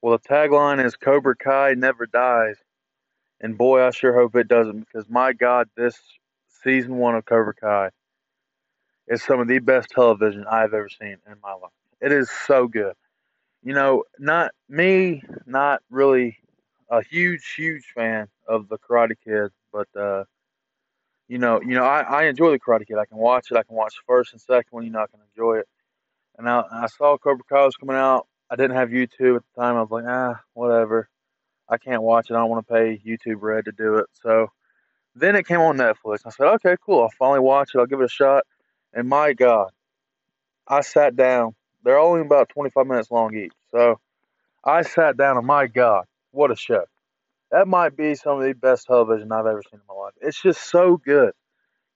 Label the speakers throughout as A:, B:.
A: Well, the tagline is Cobra Kai never dies. And boy, I sure hope it doesn't because my God, this season one of Cobra Kai is some of the best television I've ever seen in my life. It is so good. You know, not me, not really a huge, huge fan of the Karate Kid, but uh, you know, you know, I, I enjoy the Karate Kid. I can watch it. I can watch the first and second one. You know, I can enjoy it. And I, I saw Cobra Kai was coming out. I didn't have YouTube at the time. I was like, ah, whatever. I can't watch it. I don't want to pay YouTube Red to do it. So then it came on Netflix. I said, okay, cool. I'll finally watch it. I'll give it a shot. And my God, I sat down. They're only about 25 minutes long each. So I sat down and my God, what a show. That might be some of the best television I've ever seen in my life. It's just so good.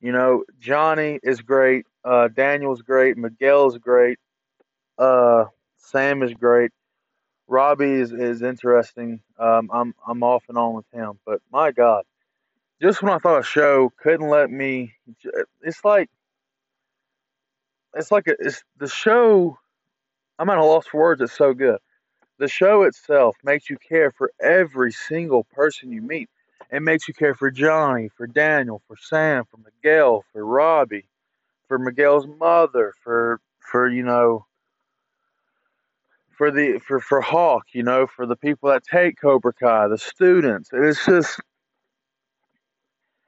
A: You know, Johnny is great. Uh, Daniel's great. Miguel's great. Uh, Sam is great. Robbie is, is interesting. Um, I'm I'm off and on with him, but my God, just when I thought a show couldn't let me, it's like it's like a, it's the show. I'm at a loss for words. It's so good. The show itself makes you care for every single person you meet. It makes you care for Johnny, for Daniel, for Sam, for Miguel, for Robbie, for Miguel's mother, for for you know for the for for Hawk, you know, for the people that take Cobra Kai, the students. It's just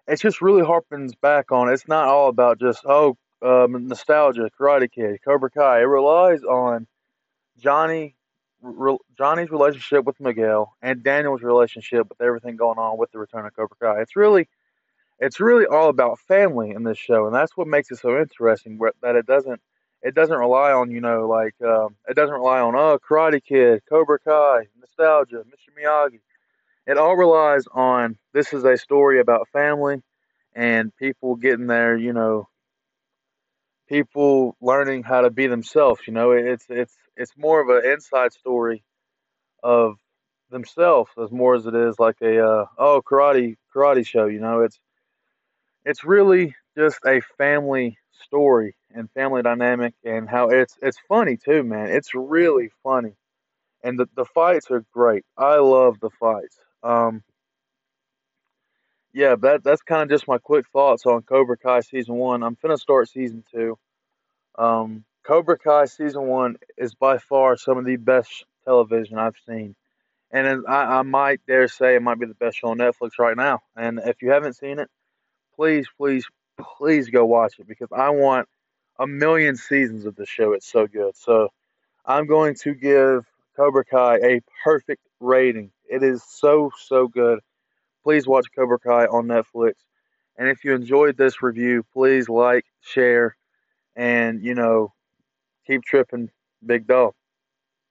A: it's just really harpens back on. It's not all about just oh um, nostalgia, Karate Kid, Cobra Kai. It relies on Johnny re, Johnny's relationship with Miguel and Daniel's relationship with everything going on with the return of Cobra Kai. It's really it's really all about family in this show, and that's what makes it so interesting. That it doesn't it doesn't rely on you know like um, it doesn't rely on oh Karate Kid, Cobra Kai, nostalgia, Mr. Miyagi. It all relies on this is a story about family and people getting there. You know, people learning how to be themselves. You know, it's it's it's more of an inside story of themselves as more as it is like a uh, oh karate karate show. You know, it's it's really just a family story and family dynamic and how it's it's funny too, man. It's really funny. And the, the fights are great. I love the fights. Um, yeah, that that's kind of just my quick thoughts on Cobra Kai season one. I'm finna start season two. Um, Cobra Kai season one is by far some of the best television I've seen, and I, I might dare say it might be the best show on Netflix right now. And if you haven't seen it, please, please, please go watch it because I want a million seasons of the show. It's so good. So I'm going to give Cobra Kai a perfect rating. It is so, so good. Please watch Cobra Kai on Netflix. And if you enjoyed this review, please like, share, and, you know, keep tripping, big dog.